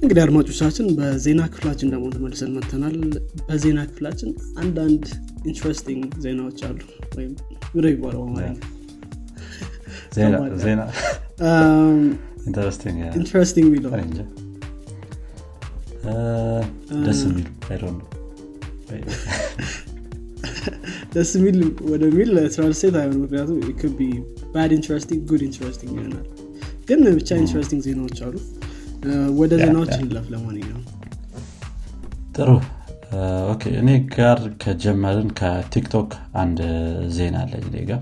እንግዲህ አድማጮቻችን በዜና ክፍላችን ደግሞ ተመልሰን መተናል በዜና ክፍላችን አንዳንድ interesting ዜናዎች አሉ። ወይም ምደ ይባለው interesting የሚለው ደስ የሚሉ ደስ የሚል ወደሚል translate አይሆን ምክንያቱም ክቢ bad interesting good interesting ይሆናል። ግን ብቻ interesting ዜናዎች አሉ ወደ ዜናዎች እንለፍ ለማንኛውም። ጥሩ። እኔ ጋር ከጀመርን ከቲክቶክ አንድ ዜና አለ እኔ ጋር።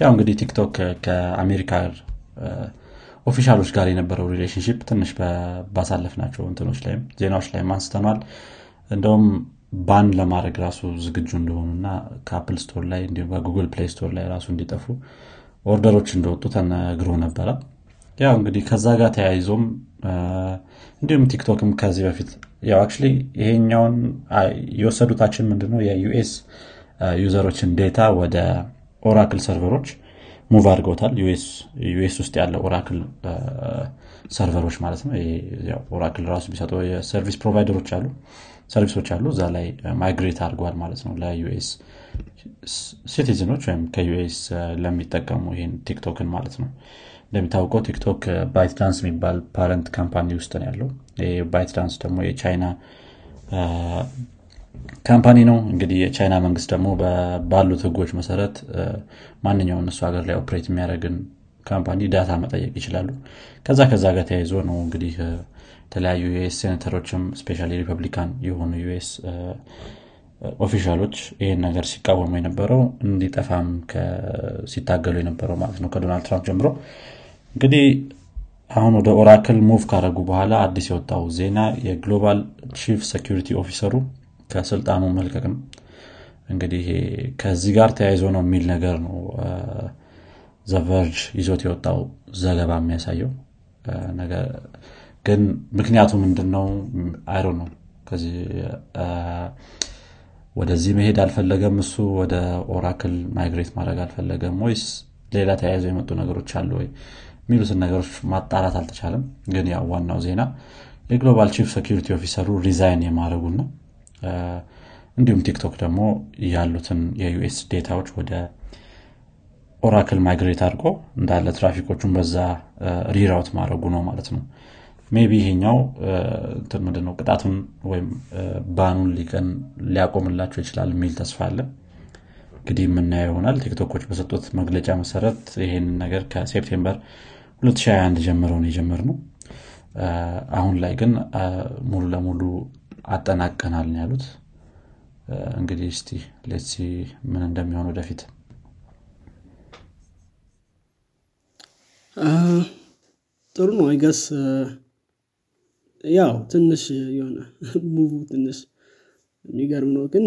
ያው እንግዲህ ቲክቶክ ከአሜሪካ official ኦች ጋር የነበረው relationship ትንሽ ባሳለፍናቸው እንትኖች ላይም ዜናዎች ላይም አንስተኗል። እንደውም ban ለማድረግ ራሱ ዝግጁ እንደሆኑ እና ከ Apple Store ላይ እንዲሁም በ Google Play Store ላይ ራሱ እንዲጠፉ order ኦች እንደወጡ ተነግሮ ነበረ። ያው እንግዲህ ከዛ ጋር ተያይዞም እንዲሁም ቲክቶክም ከዚህ በፊት ያው actually ይሄኛውን የወሰዱታችን ምንድነው? የ US user ኦችን data ወደ Oracle server ኦች move አድርገውታል። US ውስጥ ያለ Oracle server ኦች ማለት ነው። Oracle ራሱ ቢሰጠው የ service provider ኦች አሉ service ኦች አሉ። እዛ ላይ migrate አድርገዋል ማለት ነው ለ US citizen ኦች ወይም ከ US ለሚጠቀሙ ይህን ቲክቶክን ማለት ነው እንደሚታወቀው ቲክቶክ ByteDance የሚባል parent company ውስጥ ነው ያለው። ByteDance ደግሞ የቻይና company ነው። እንግዲህ የቻይና መንግስት ደግሞ ባሉት ህጎች መሰረት ማንኛውም እነሱ ሀገር ላይ operate የሚያደርግን company data መጠየቅ ይችላሉ። ከዛ ከዛ ጋር ተያይዞ ነው እንግዲህ የተለያዩ US senator ኦችም especially Republican የሆኑ US official ኦች ይህን ነገር ሲቃወሙ የነበረው እንዲጠፋም ሲታገሉ የነበረው ማለት ነው ከዶናልድ ትራምፕ ጀምሮ እንግዲህ አሁን ወደ Oracle move ካደረጉ በኋላ አዲስ የወጣው ዜና የ global chief security officer ኡ ከስልጣኑ መልቀቅ ነው እንግዲህ ከዚህ ጋር ተያይዞ ነው የሚል ነገር ነው The Verge ይዞት የወጣው ዘገባ የሚያሳየው። ግን ምክንያቱ ምንድን ነው either ነው ወደዚህ መሄድ አልፈለገም እሱ? ወደ Oracle migrate ማድረግ አልፈለገም ወይስ ሌላ ተያይዘው የመጡ ነገሮች አሉ ወይ የሚሉትን ነገሮች ማጣራት አልተቻለም። ግን ያው ዋናው ዜና የ global chief security officer ኡ resign የማድረጉና እንዲሁም ቲክቶክ ደግሞ ያሉትን የ US data ዎች ወደ Oracle migrate አድርጎ እንዳለ ትራፊኮቹን በዛ reroute ማድረጉ ነው ማለት ነው። maybe ይሄኛው ምንድነው ቅጣቱን ወይም ban ኡን ሊቀን ሊያቆምላቸው ይችላል የሚል ተስፋ አለ። እንግዲህ የምናየው ይሆናል። ቲክቶኮች በሰጡት መግለጫ መሰረት ይሄን ነገር ከ September 2021 ጀምረው ነው የጀመር ነው አሁን ላይ ግን ሙሉ ለሙሉ አጠናቀናል ያሉት። እንግዲህ እስቲ let's see ምን እንደሚሆን ወደፊት። ጥሩ ነው I guess ያው ትንሽ የሆነ move ትንሽ የሚገርም ነው ግን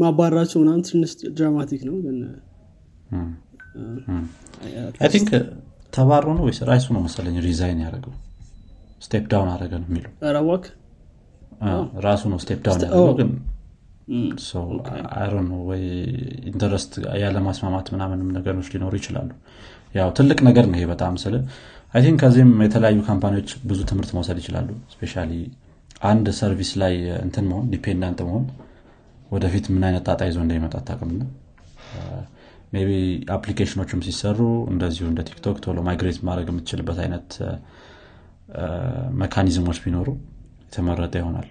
ማባራቸው ምናምን ትንሽ dramatic ነው ግን ተባሮ ነው ወይስ ራይሱ ነው መሰለኝ resign ያደረገው? step down አደረገ ነው የሚለው። ራሱ ነው step down ያደረገው ግን either ነው ወይ interest ያለማስማማት ምናምንም ነገሮች ሊኖሩ ይችላሉ። ያው ትልቅ ነገር ነው ይሄ በጣም ስል I think ከዚህም የተለያዩ company ዎች ብዙ ትምህርት መውሰድ ይችላሉ። especially አንድ service ላይ እንትን መሆን dependent መሆን ወደፊት ምን አይነት ጣጣ ይዞ እንደሚመጣ አታቅምና ቢ application ኦችም ሲሰሩ እንደዚሁ እንደ ቲክቶክ ቶሎ migrate ማድረግ የምትችልበት አይነት mechanism ኦች ቢኖሩ የተመረጠ ይሆናል።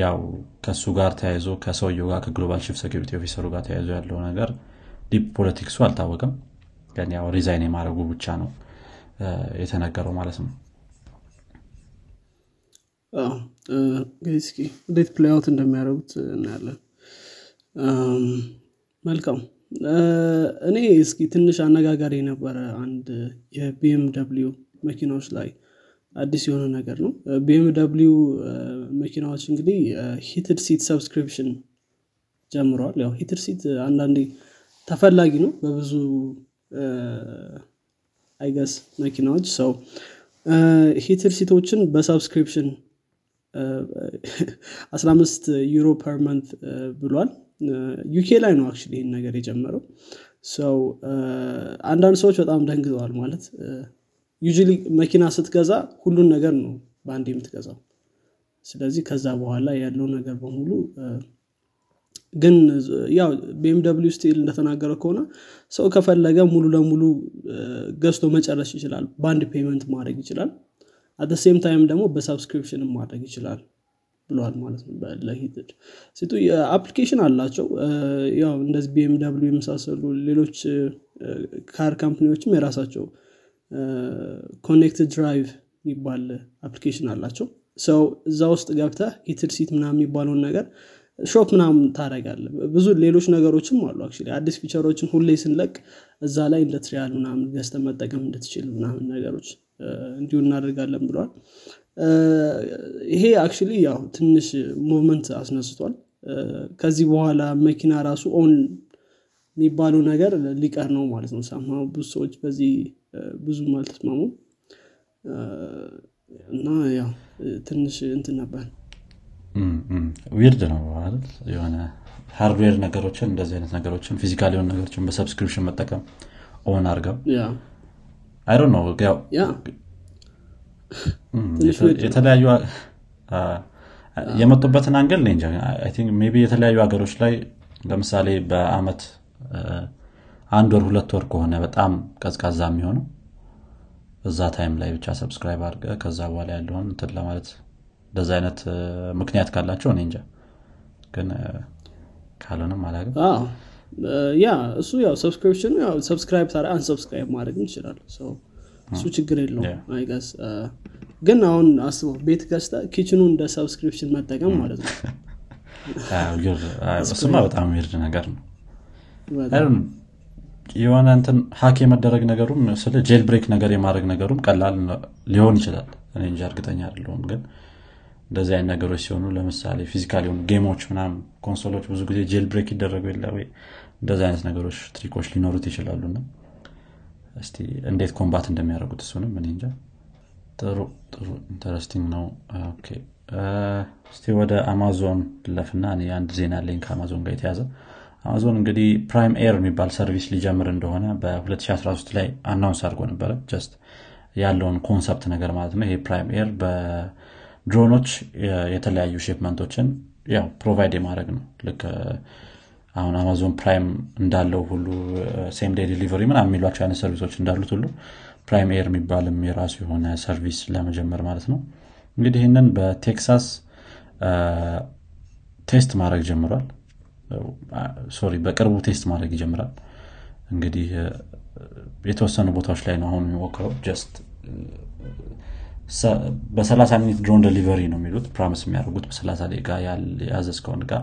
ያው ከእሱ ጋር ተያይዞ ከሰውየው ጋር ከ global chief security officer ኡ ጋር ተያይዞ ያለው ነገር deep politics ኡ አልታወቀም። ግን ያው resign የማድረጉ ብቻ ነው የተነገረው ማለት ነው። እስኪ እንዴት play out እንደሚያደርጉት እናያለን መልካም። እኔ እስኪ ትንሽ አነጋጋሪ የነበረ አንድ የ BMW መኪናዎች ላይ አዲስ የሆነ ነገር ነው። BMW መኪናዎች እንግዲህ heated seat subscription ጀምረዋል ያው heated seat አንዳንዴ ተፈላጊ ነው በብዙ I guess መኪናዎች ሰው heated seat ኦችን በ subscription 15 euro per month ብሏል UK ላይ ነው actually ይህን ነገር የጀመረው። ሰው አንዳንድ ሰዎች በጣም ደንግጠዋል ማለት usually መኪና ስትገዛ ሁሉን ነገር ነው በአንድ የምትገዛው። ስለዚህ ከዛ በኋላ ያለው ነገር በሙሉ ግን ያው BMW still እንደተናገረ ከሆነ ሰው ከፈለገ ሙሉ ለሙሉ ገዝቶ መጨረስ ይችላል በአንድ payment ማድረግ ይችላል። at time ደግሞ በ subscription ማድረግ ይችላል ብለዋል ማለት ነው ለ heated። seat ኡ application አላቸው። ያው እንደዚህ BMW የመሳሰሉ ሌሎች car company ዎችም የራሳቸው ConnectedDrive የሚባል application አላቸው። ሰው እዛ ውስጥ ገብተህ heated seat ምናምን የሚባለውን ነገር shop ምናምን ታደረጋለ ብዙ ሌሎች ነገሮችም አሉ አክ አዲስ feature ኦችን ሁሌ ስንለቅ እዛ ላይ እንደ trial ምናምን ገዝተ መጠቀም እንድትችል ምናምን ነገሮች እንዲሁ እናደርጋለን ብለዋል ይሄ አክ ያው ትንሽ movement አስነስቷል። ከዚህ በኋላ መኪና ራሱ own የሚባሉ ነገር ሊቀር ነው ማለት ነው። ሳማ ብዙ ሰዎች በዚህ ብዙም አልተስማሙም። እና ያው ትንሽ እንትን ነበር። weird ነው አይደል? የሆነ hardware ነገሮችን እንደዚህ አይነት ነገሮችን physical የሆኑ ነገሮችን በ subscription መጠቀም on አርገው አይ ነው ያው የተለያዩ የመጡበትን angle ቢ የተለያዩ ሀገሮች ላይ ለምሳሌ በአመት አንድ ወር ሁለት ወር ከሆነ በጣም ቀዝቃዛ የሚሆነው እዛ time ላይ ብቻ subscribe አድርገ ከዛ በኋላ ያለውን እንትን ለማለት እንደዚ አይነት ምክንያት ካላቸው እኔ እንጃ። ግን ካልሆነም አላግም yeah እሱ ያው subscription ኑ ያው subscribe unsubscribe ማድረግ ይችላል እሱ ችግር የለው I guess ግን አሁን አስበው ቤት ገዝተ kitchen ኑ እንደ subscription መጠቀም ማለት ነው። እሱማ በጣም weird ነገር ነው። የሆነ እንትን hack የመደረግ ነገሩም ስለ jailbreak ነገር የማድረግ ነገሩም ቀላል ሊሆን ይችላል። እኔ እንጃ እርግጠኛ አይደለሁም። ግን እንደዚህ አይነት ነገሮች ሲሆኑ ለምሳሌ physical የሆኑ game ኦች ምናም console ኦች ብዙ ጊዜ jailbreak ይደረጉ የለ ወይ? እንደዚህ አይነት ነገሮች trick ኦች ሊኖሩት ይችላሉ ና እስቲ እንዴት combat እንደሚያደርጉት እሱንም እኔ እንጃ። ጥሩ ጥሩ interesting ነው። እስቲ ወደ አማዞን ልለፍና አንድ ዜና አለኝ ከአማዞን ጋር የተያዘ። አማዞን እንግዲህ Prime Air የሚባል service ሊጀምር እንደሆነ በ2013 ላይ announce አድርጎ ነበረ። just ያለውን concept ነገር ማለት ነው። ይሄ Prime Air በድሮኖች የተለያዩ shipment ኦችን ያው provide የማድረግ ነው። ልክ አሁን አማዞን Prime እንዳለው ሁሉ same day delivery ምና የሚሏቸው አይነት service ኦች እንዳሉት ሁሉ Prime Air የሚባልም የራሱ የሆነ service ለመጀመር ማለት ነው። እንግዲህ ይህንን በቴክሳስ test ማድረግ ጀምሯል። sorry በቅርቡ test ማድረግ ይጀምራል። እንግዲህ የተወሰኑ ቦታዎች ላይ ነው አሁን የሚሞክረው። just በ30 minute drone delivery ነው የሚሉት። promise የሚያደርጉት በ30 ደቂቃ ያዘዝከውን ጋር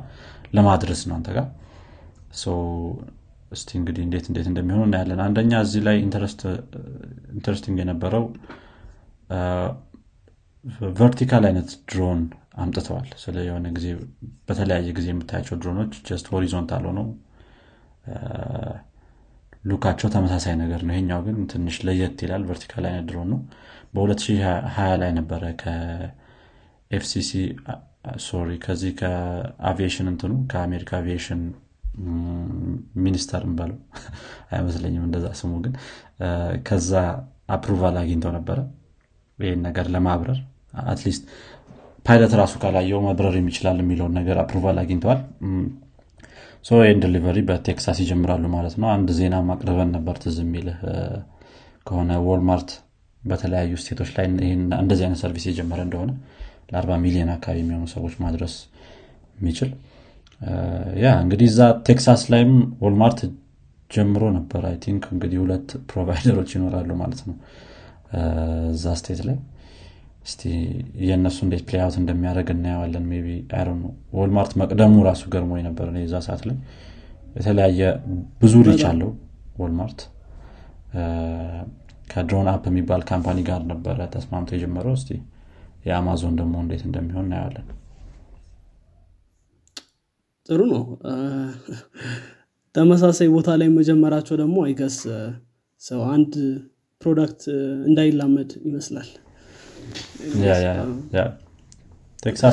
ለማድረስ ነው አንተ ጋር እስቲ እንግዲህ እንዴት እንዴት እንደሚሆኑ እናያለን። አንደኛ እዚህ ላይ interesting የነበረው vertical አይነት ድሮን አምጥተዋል። ስለ የሆነ ጊዜ በተለያየ ጊዜ የምታያቸው drone ኦች just horizontal ሆነው look ኣቸው ተመሳሳይ ነገር ነው። ይሄኛው ግን ትንሽ ለየት ይላል vertical አይነት ድሮን ነው በ2020 ላይ ነበረ ከ FCC sorry ከዚህ ከአቪዬሽን እንትኑ ከአሜሪካ aviation minister በለው አይመስለኝም እንደዛ ስሙ ግን ከዛ approval አግኝተው ነበረ። ይህን ነገር ለማብረር at least pilot ራሱ ካላየው መብረር የሚችላል የሚለውን ነገር approval አግኝተዋል። ይህን delivery በቴክሳስ ይጀምራሉ ማለት ነው። አንድ ዜና ማቅረበን ነበር ትዝ የሚልህ ከሆነ ዎልማርት በተለያዩ state ኦች ላይ እንደዚህ አይነት service የጀመረ እንደሆነ ለ40 ሚሊዮን አካባቢ የሚሆኑ ሰዎች ማድረስ የሚችል yeah እንግዲህ እዛ ቴክሳስ ላይም ዎልማርት ጀምሮ ነበር። I think እንግዲህ ሁለት provider ኦች ይኖራሉ ማለት ነው። እዛ state ላይ እስቲ የእነሱ እንዴት play out እንደሚያደርግ እናየዋለን። ቢ ወልማርት መቅደሙ ራሱ ገርሞ ነበር የዛ ሰዓት ላይ። የተለያየ ብዙ reach አለው ወልማርት። ከ DroneUp የሚባል company ጋር ነበረ ተስማምቶ የጀመረው። እስቲ የአማዞን ደግሞ እንዴት እንደሚሆን እናየዋለን ጥሩ ነው። ተመሳሳይ ቦታ ላይ መጀመራቸው ደግሞ I guess ሰው አንድ product እንዳይላመድ ይመስላል።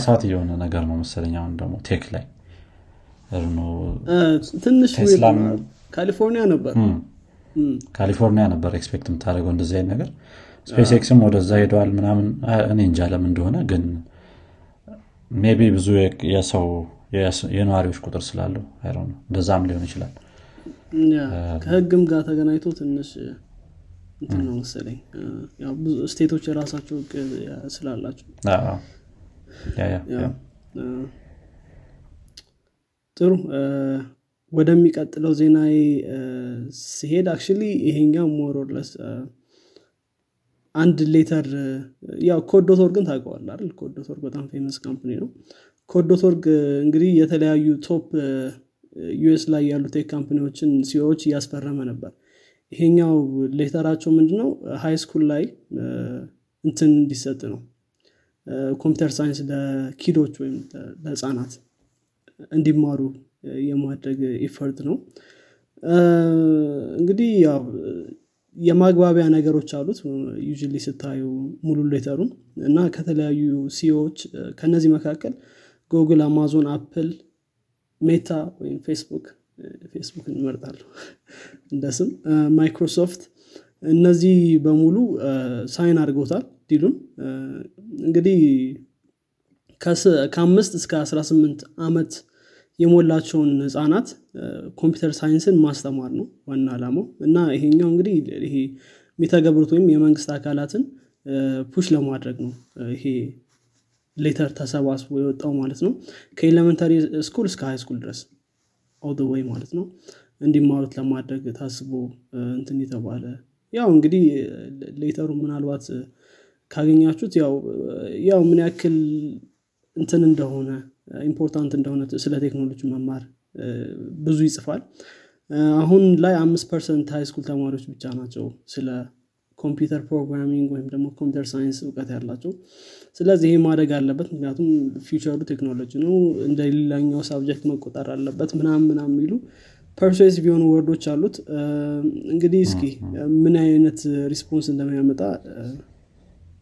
hot የሆነ ነገር ነው መሰለኝ አሁን ደግሞ ቴክሳስ ላይ። ትንሽ ካሊፎርኒያ ነበር። ካሊፎርኒያ ነበር expect የምታደርገው እንደዚህ አይነት ነገር። SpaceX ም ወደዛ ሄደዋል ምናምን። እኔ እንጃ ለምን እንደሆነ ግን maybe ብዙ የሰው የነዋሪዎች ቁጥር ስላለው እንደዛም ሊሆን ይችላል። ከህግም ጋር ተገናኝቶ ትንሽ እንትን ነው መሰለኝ። ብዙ state ኦች የራሳቸው ህግ ስላላቸው። ጥሩ። ወደሚቀጥለው ዜና ሲሄድ actually ይሄኛው more or less አንድ letter ያው Code.org ን ታውቀዋል አይደል? Code.org በጣም famous company ነው Code.org እንግዲህ የተለያዩ top US ላይ ያሉ tech company ዎችን CEO ዎች እያስፈረመ ነበር። ይሄኛው letter ኣቸው ምንድነው? high school ላይ እንትን እንዲሰጥ ነው። computer science ለ kid ኦች ወይም ለህፃናት እንዲማሩ የማድረግ effort ነው። እንግዲህ ያው የማግባቢያ ነገሮች አሉት ዩ ስታዩ ሙሉ letter ኡን እና ከተለያዩ CEO ዎች ከነዚህ መካከል ጉግል አማዞን አፕል ሜታ ወይም ፌስቡክ ፌስቡክ እንመርጣለሁ እንደ ስም። ማይክሮሶፍት እነዚህ በሙሉ sign አድርገውታል deal ኡን። እንግዲህ ከአምስት እስከ 18 ዓመት የሞላቸውን ህጻናት computer science ን ማስተማር ነው ዋና ዓላማው እና ይሄኛው እንግዲህ ይሄ የሚተገብሩት ወይም የመንግስት አካላትን push ለማድረግ ነው ይሄ letter ተሰባስቦ የወጣው ማለት ነው። ከ elementary school እስከ high school ድረስ all way ማለት ነው። እንዲማሩት ለማድረግ ታስቦ እንትን የተባለ ያው እንግዲህ letter ኡ ምናልባት ካገኛችሁት ያው ያው ምን ያክል እንትን እንደሆነ important እንደሆነ ስለ ቴክኖሎጂ መማር ብዙ ይጽፋል። አሁን ላይ አምስት percent high school ተማሪዎች ብቻ ናቸው ስለ computer programming ወይም ደግሞ computer science እውቀት ያላቸው ስለዚህ ይሄ ማደግ አለበት። ምክንያቱም future ኡ ቴክኖሎጂ ነው። እንደ ሌላኛው subject መቆጠር አለበት ምናም ምናም የሚሉ persuasive የሆኑ word ኦች አሉት። እንግዲህ እስኪ ምን አይነት response እንደሚያመጣ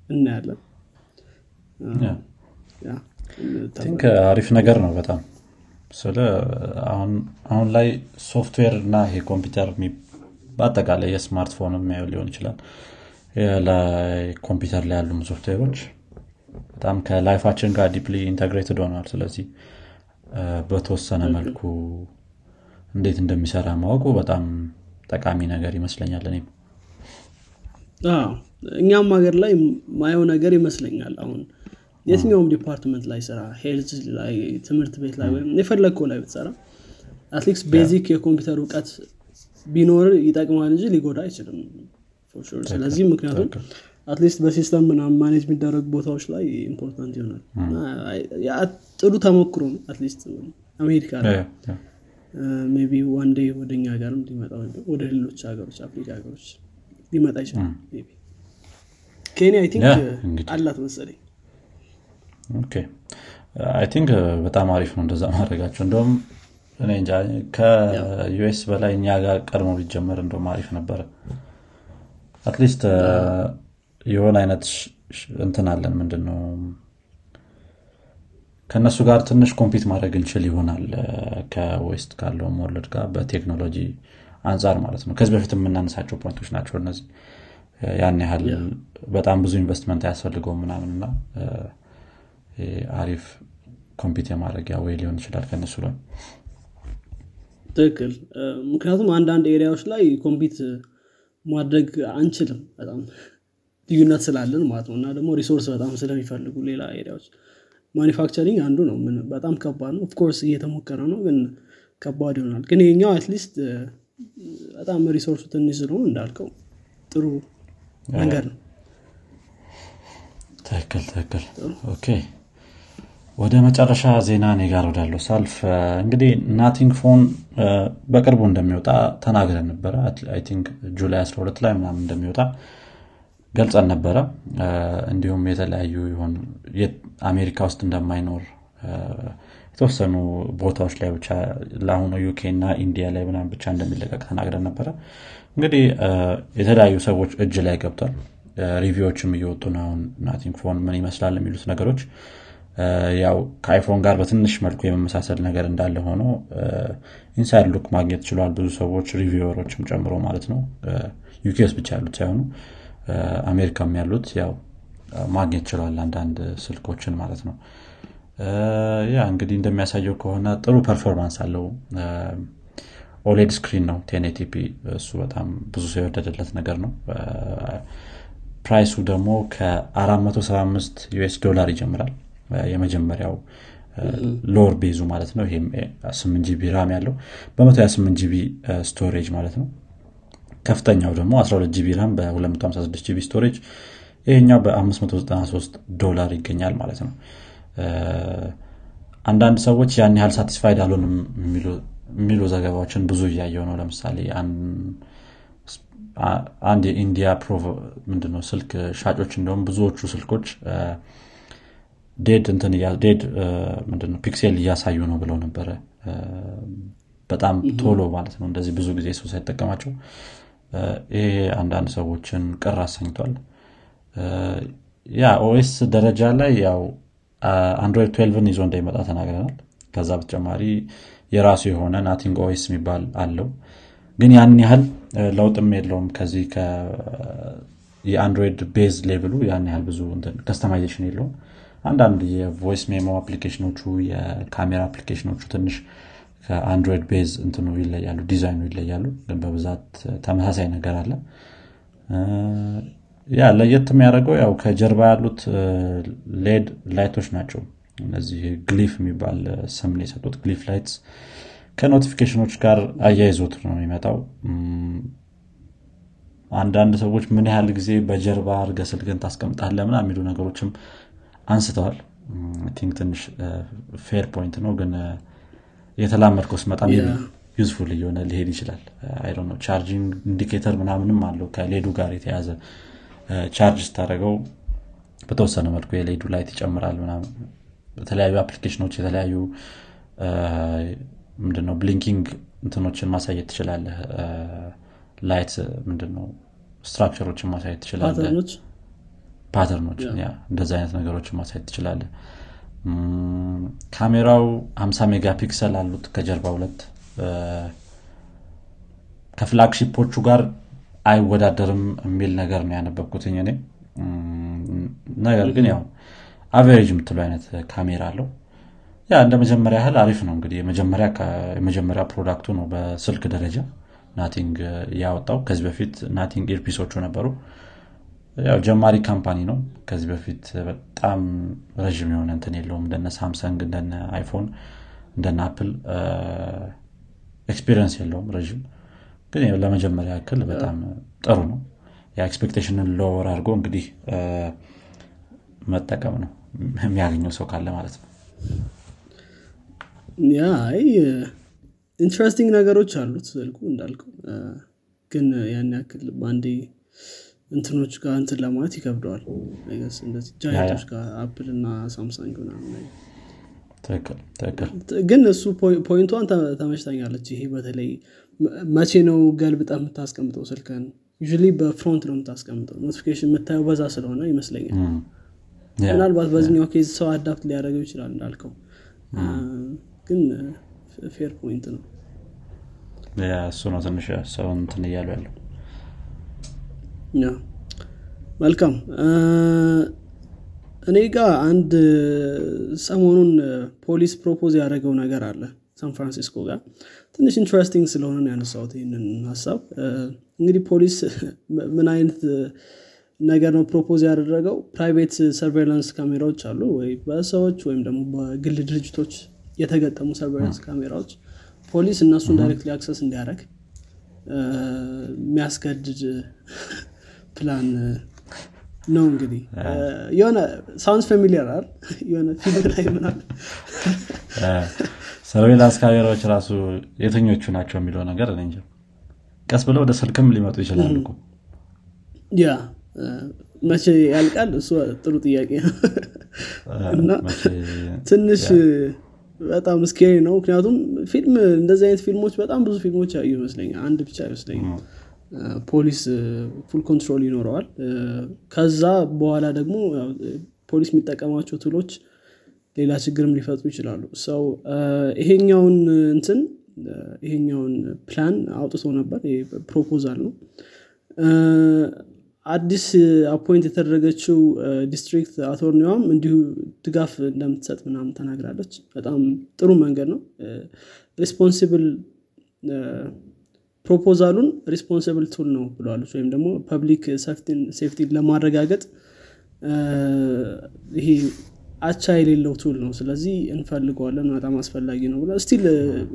እናያለን። think አሪፍ ነገር ነው በጣም። ስለ አሁን ላይ ሶፍትዌር እና ይሄ ኮምፒውተር በአጠቃላይ የስማርትፎን የሚያየው ሊሆን ይችላል። ኮምፒውተር ላይ ያሉ ሶፍትዌሮች በጣም ከ life ኣችን ጋር deeply integrated ሆኗል። ስለዚህ በተወሰነ መልኩ እንዴት እንደሚሰራ ማወቁ በጣም ጠቃሚ ነገር ይመስለኛል እኔም። እኛም ሀገር ላይ ማየው ነገር ይመስለኛል። አሁን የትኛውም department ላይ ስራ health ላይ ትምህርት ቤት ላይ ወይም የፈለግከው ላይ ብትሰራ at least basic የኮምፒውተር እውቀት ቢኖር ይጠቅማል እንጂ ሊጎዳ አይችልም። ስለዚህ ምክንያቱም at least በ system ምናምን manage የሚደረጉ ቦታዎች ላይ important ይሆናል። ጥሩ ተሞክሮ ነው at least አሜሪካ ላይ maybe one day ወደ እኛ ሀገርም ሊመጣ ወደ ሌሎች ሀገሮች አፍሪካ ሀገሮች ሊመጣ ይችላል ኬንያ I think አላት መሰለኝ። I think በጣም አሪፍ ነው እንደዛ ማድረጋቸው። እንደውም እኔ እንጃ ከዩኤስ በላይ እኛ ጋር ቀድሞ ቢጀመር እንደውም አሪፍ ነበረ at least የሆነ አይነት እንትን አለን። ምንድን ነው ከእነሱ ጋር ትንሽ compete ማድረግ እንችል ይሆናል። ከ west ካለው world ጋር በቴክኖሎጂ አንጻር ማለት ነው። ከዚህ በፊት የምናነሳቸው point ኦች ናቸው እነዚህ። ያን ያህል በጣም ብዙ ኢንቨስትመንት አያስፈልገውም ምናምንና አሪፍ compete የማድረጊያ way ሊሆን ይችላል ከነሱ ላይ ትክክል። ምክንያቱም አንዳንድ area ዎች ላይ compete ማድረግ አንችልም በጣም ልዩነት ስላለን ማለት ነው። እና ደግሞ resource በጣም ስለሚፈልጉ ሌላ area ዎች manufacturing አንዱ ነው። በጣም ከባድ ነው። of course እየተሞከረ ነው ግን ከባድ ይሆናል። ግን ይሄኛው at least በጣም resource ኡ ትንሽ ስለሆኑ እንዳልከው ጥሩ መንገድ ነው። ትክክል ትክክል። okay። ወደ መጨረሻ ዜና እኔ ጋር ወዳለው ሳልፍ እንግዲህ ናቲንግ ፎን በቅርቡ እንደሚወጣ ተናግረን ነበረ። think July 12 ላይ ምናምን እንደሚወጣ ገልጸን ነበረ እንዲሁም የተለያዩ ሆን አሜሪካ ውስጥ እንደማይኖር የተወሰኑ ቦታዎች ላይ ብቻ ለአሁኑ ዩኬ እና ኢንዲያ ላይ ምናምን ብቻ እንደሚለቀቅ ተናግረን ነበረ። እንግዲህ የተለያዩ ሰዎች እጅ ላይ ገብቷል። review ዎችም እየወጡ ነው ናቲንግ ፎን ምን ይመስላል የሚሉት ነገሮች። ያው ከአይፎን ጋር በትንሽ መልኩ የመመሳሰል ነገር እንዳለ ሆኖ inside look ማግኘት ችሏል ብዙ ሰዎች reviewer ኦችም ጨምሮ ማለት ነው። ዩኬስ ብቻ ያሉት ሳይሆኑ አሜሪካም ያሉት ያው ማግኘት ችለዋል አንዳንድ ስልኮችን ማለት ነው። ያ እንግዲህ እንደሚያሳየው ከሆነ ጥሩ performance አለው። OLED screen ነው ten eighty p እሱ በጣም ብዙ ሰው የወደደለት ነገር ነው። price ኡ ደግሞ ከ475 US ዶላር ይጀምራል። የመጀመሪያው lower base ኡ ማለት ነው። ይሄም 8 GB RAM ያለው በ128 GB storage ማለት ነው ከፍተኛው ደግሞ 12 GB RAM በ256 GB storage ይሄኛው በ593 ዶላር ይገኛል ማለት ነው። አንዳንድ ሰዎች ያን ያህል satisfied አልሆንም የሚሉ ዘገባዎችን ብዙ እያየው ነው። ለምሳሌ አንድ የኢንዲያ ምንድነው ስልክ ሻጮች እንደውም ብዙዎቹ ስልኮች dead ምንድነው pixel እያሳዩ ነው ብለው ነበረ። በጣም ቶሎ ማለት ነው እንደዚህ ብዙ ጊዜ ሰው ሳይጠቀማቸው ይሄ አንዳንድ ሰዎችን ቅር አሰኝቷል። ያ OS ደረጃ ላይ ያው አንድሮይድ 12ን ይዞ እንደሚመጣ ተናግረናል። ከዛ በተጨማሪ የራሱ የሆነ ናቲንግ ኦኤስ የሚባል አለው። ግን ያን ያህል ለውጥም የለውም። ከዚህ የአንድሮይድ base level ኡ ያን ያህል ብዙ customization የለውም። አንዳንድ የ voice memo application ኦቹ የካሜራ application ኦቹ ትንሽ ከ Android base እንትኑ ይለያሉ ዲዛይኑ ይለያሉ። ግን በብዛት ተመሳሳይ ነገር አለ። ያ ለየት የሚያደርገው ያው ከጀርባ ያሉት LED light ኦች ናቸው። እነዚህ Glyph የሚባል ስም የሰጡት። Glyph lights ከ notification ኦች ጋር አያይዞት ነው የሚመጣው። አንዳንድ ሰዎች ምን ያህል ጊዜ በጀርባ አርገ ስልክን ታስቀምጣለህ ምናምን የሚሉ ነገሮችም አንስተዋል። think ትንሽ fair point ነው ግን የተላመድከው ስመጣ useful እየሆነ ሊሄድ ይችላል። አይ ነው charging indicator ምናምንም አለው ከ LED ኡ ጋር የተያዘ ቻርጅ ስታደረገው በተወሰነ መልኩ የ LED ኡ light ይጨምራል በተለያዩ application ኦች የተለያዩ ምንድነው blinking እንትኖችን ማሳየት ትችላለህ። light ምንድነው structure ኦችን ማሳየት ትችላለህ። pattern ኦች እንደዚ አይነት ነገሮችን ማሳየት ትችላለህ ካሜራው 50 megapixel አሉት ከጀርባ ሁለት። ከ flagship ኦቹ ጋር አይወዳደርም የሚል ነገር ነው ያነበብኩት እኔ። ነገር ግን ያው average የምትለው አይነት ካሜራ አለው። ያ እንደ መጀመሪያ ያህል አሪፍ ነው እንግዲህ። የመጀመሪያ product ኡ ነው በስልክ ደረጃ Nothing ያወጣው። ከዚህ በፊት Nothing earpiece ኦቹ ነበሩ። ያው ጀማሪ company ነው ከዚህ በፊት በጣም ረዥም የሆነ እንትን የለውም። እንደነ Samsung እንደነ iPhone እንደነ Apple experience የለውም ረዥም። ግን ለመጀመሪያ ያክል በጣም ጥሩ ነው። የ expectation ን lower አድርጎ እንግዲህ መጠቀም ነው የሚያገኘው ሰው ካለ ማለት ነው። ያ interesting ነገሮች አሉት ስልኩ እንዳልከው ግን ያን ያክል በአንዴ እንትኖች ጋር እንትን ለማለት ይከብደዋል። እንደዚህ giant ኦች ጋር Apple እና Samsung ግን እሱ point ኧን ተመችታኛለች። ይሄ በተለይ መቼ ነው ገልብጠህ የምታስቀምጠው ስልክን usually በ front ነው የምታስቀምጠው። notification የምታየው በዛ ስለሆነ ይመስለኛል። ምናልባት በዚኛው case ሰው adapt ሊያደረገው ይችላል እንዳልከው። ግን fair point ነው። እሱ ነው ትንሽ ሰው እንትን እያሉ ያለው መልካም። እኔ ጋር አንድ ሰሞኑን ፖሊስ propose ያደረገው ነገር አለ ሳን ፍራንሲስኮ ጋር ትንሽ interesting ስለሆነ ያነሳሁት ይህንን ሀሳብ። እንግዲህ ፖሊስ ምን አይነት ነገር ነው propose ያደረገው? private surveillance ካሜራዎች አሉ ወይ በሰዎች ወይም ደግሞ በግል ድርጅቶች የተገጠሙ surveillance ካሜራዎች? ፖሊስ እነሱን directly access እንዲያደረግ የሚያስገድድ ፕላን ነው እንግዲህ። የሆነ sounds familiar አይደል? የሆነ ፊልም ላይ ምናል surveillance ካሜራዎች ራሱ የትኞቹ ናቸው የሚለው ነገር እኔ እንጃ። ቀስ ብለው ወደ ስልክም ሊመጡ ይችላሉ እኮ። ያ መቼ ያልቃል? እሱ ጥሩ ጥያቄ ነው። እና ትንሽ በጣም scary ነው። ምክንያቱም ፊልም እንደዚህ አይነት ፊልሞች በጣም ብዙ ፊልሞች ይመስለኛል። አንድ ብቻ አይመስለኝም ፖሊስ full control ይኖረዋል። ከዛ በኋላ ደግሞ ፖሊስ የሚጠቀማቸው tool ኦች ሌላ ችግርም ሊፈጥሩ ይችላሉ። ሰው ይሄኛውን እንትን ይሄኛውን ፕላን አውጥቶ ነበር። proposal ነው። አዲስ appoint የተደረገችው district attorney ዋም እንዲሁ ድጋፍ እንደምትሰጥ ምናምን ተናግራለች። በጣም ጥሩ መንገድ ነው። responsible proposal ኡን responsible tool ነው ብለዋለች ወይም ደግሞ public safety ን ለማረጋገጥ ይሄ አቻ የሌለው tool ነው። ስለዚህ እንፈልገዋለን በጣም አስፈላጊ ነው ብላ still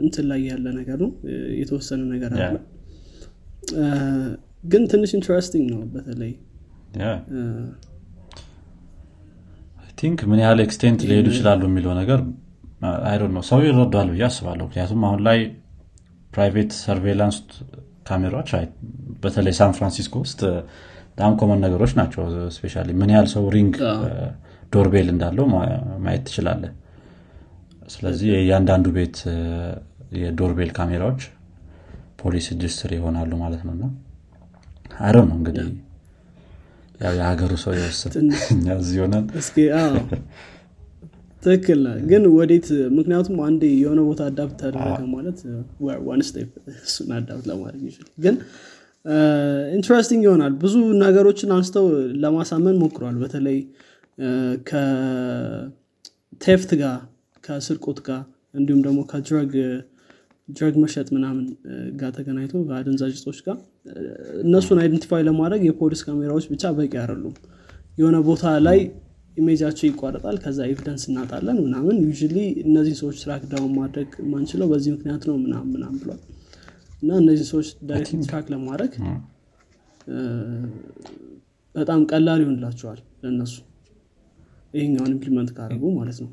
እንትን ላይ ያለ ነገር ነው የተወሰነ ነገር አለ። ግን ትንሽ interesting ነው በተለይ። think ምን ያህል extent ሊሄዱ ይችላሉ የሚለው ነገር አይዶ ነው ሰው ይረዳል ብዬ አስባለሁ። ምክንያቱም አሁን ላይ private surveillance ካሜራዎች በተለይ ሳን ፍራንሲስኮ ውስጥ በጣም ኮመን ነገሮች ናቸው ስፔሻ ምን ያህል ሰው ሪንግ ዶርቤል እንዳለው ማየት ትችላለ ስለዚህ የእያንዳንዱ ቤት የዶርቤል ካሜራዎች ፖሊስ እጅ ስር ይሆናሉ ማለት ነው። እና አረ ነው እንግዲህ ያው የሀገሩ ሰው የወስድ እዚህ ሆነን ትክክል ግን ወዴት? ምክንያቱም አንድ የሆነ ቦታ አዳፕት ተደረገ ማለት one step እሱን adopt ለማድረግ ይችላል። ግን interesting ይሆናል። ብዙ ነገሮችን አንስተው ለማሳመን ሞክሯል። በተለይ ከ theft ጋር ከስርቆት ጋር እንዲሁም ደግሞ ከ drug drug መሸጥ ምናምን ጋር ተገናኝቶ ከአደንዛዥ እጾች ጋር እነሱን identify ለማድረግ የፖሊስ ካሜራዎች ብቻ በቂ አይደሉም። የሆነ ቦታ ላይ image ኣቸው ይቋረጣል። ከዛ evidence እናጣለን ምናምን። you እነዚህ ሰዎች track down ማድረግ ማንችለው በዚህ ምክንያት ነው ምናምን ምናምን ብሏል። እና እነዚህ ሰዎች direct track ለማድረግ በጣም ቀላል ይሆንላቸዋል ለእነሱ። ይህኛውን implement ካደረጉ ማለት ነው።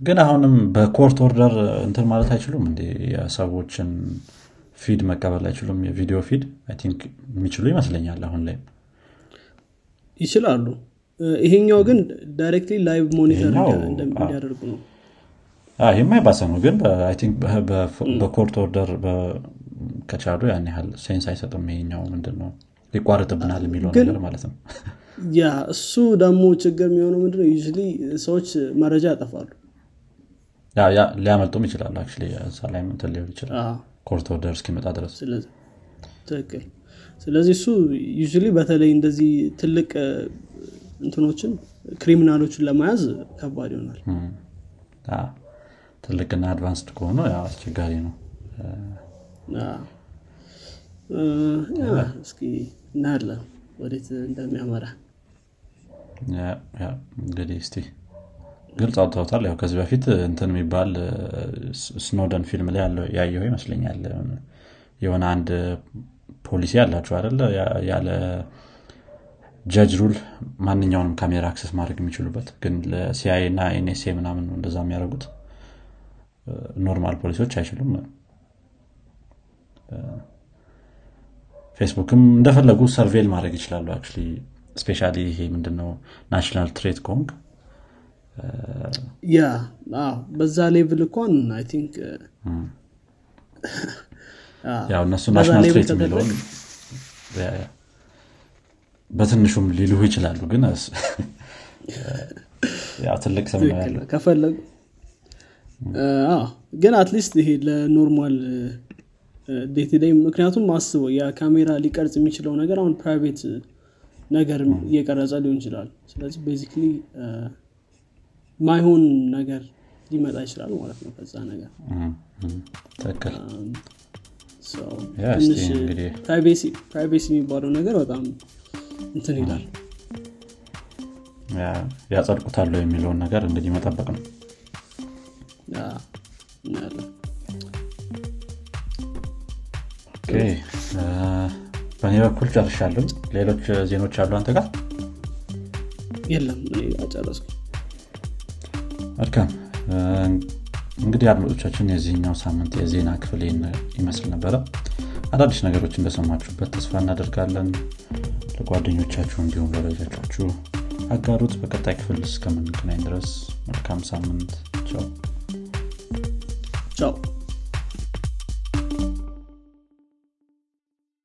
ግን አሁንም በ court order እንትን ማለት አይችሉም እንዲ የሰዎችን feed መቀበል አይችሉም? የቪዲዮ feed think የሚችሉ ይመስለኛል አሁን ላይ። ይችላሉ ይሄኛው ግን directly live monitor እንዲያደርጉ ነው። ይህማ የባሰ ነው። ግን በ court order ከቻሉ ያን ያህል sense አይሰጥም ይሄኛው ምንድን ነው ሊቋርጥብናል የሚለው ነገር ማለት ነው። ያ እሱ ደግሞ ችግር የሚሆነው ምንድነው? ያው ሰዎች መረጃ ያጠፋሉ። ሊያመልጡም ይችላሉ እዛ ላይ እንትን ሊሆን ይችላል። court order እስኪመጣ ድረስ። ትክክል። ስለዚህ እሱ ያው በተለይ እንደዚህ ትልቅ እንትኖችን criminal ኦችን ለመያዝ ከባድ ይሆናል። ትልቅና advanced ከሆኑ ያው አስቸጋሪ ነው። እስኪ እናያለን ወዴት እንደሚያመራ። እንግዲህ እስቲ ግልጽ አውጥተውታል። ያው ከዚህ በፊት እንትን የሚባል ስኖደን ፊልም ላይ ያየው ይመስለኛል። የሆነ አንድ ፖሊሲ ያላቸው አደለ ያለ ጀጅ ሩል ማንኛውንም ካሜራ አክሰስ ማድረግ የሚችሉበት ግን ለሲአይ እና ኤንኤስኤ ምናምን እንደዛ የሚያደርጉት። ኖርማል ፖሊሶች አይችሉም። ፌስቡክም እንደፈለጉ ሰርቬል ማድረግ ይችላሉ። አክ ስፔሻ ይሄ ምንድነው? ናሽናል ትሬት ኮንግ። ያ በዛ level እንኳን I think ያው እነሱ national threat የሚለውን በትንሹም ሊልሁ ይችላሉ ግን ትልቅ ስም ከፈለጉ። ግን at least ይሄ ለ normal day to day ምክንያቱም አስበው የካሜራ ሊቀርጽ የሚችለው ነገር አሁን private ነገር እየቀረጸ ሊሆን ይችላል። ስለዚህ basically ማይሆን ነገር ሊመጣ ይችላል ማለት ነው ከዛ ነገር። privacy የሚባለው ነገር በጣም እንትን ይላል። ያጸድቁታለሁ የሚለውን ነገር እንግዲህ መጠበቅ ነው። በእኔ በኩል ጨርሻለሁ። ሌሎች ዜኖች አሉ አንተ ጋር? የለም ጨረስኩ መልካም። እንግዲህ አድማጮቻችን የዚህኛው ሳምንት የዜና ክፍል ይመስል ነበረ። አዳዲስ ነገሮች እንደሰማችሁበት ተስፋ እናደርጋለን ለጓደኞቻችሁ እንዲሁም ለወዳጆቻችሁ አጋሩት። በቀጣይ ክፍል እስከምንገናኝ ድረስ መልካም ሳምንት። ቻው። ቻው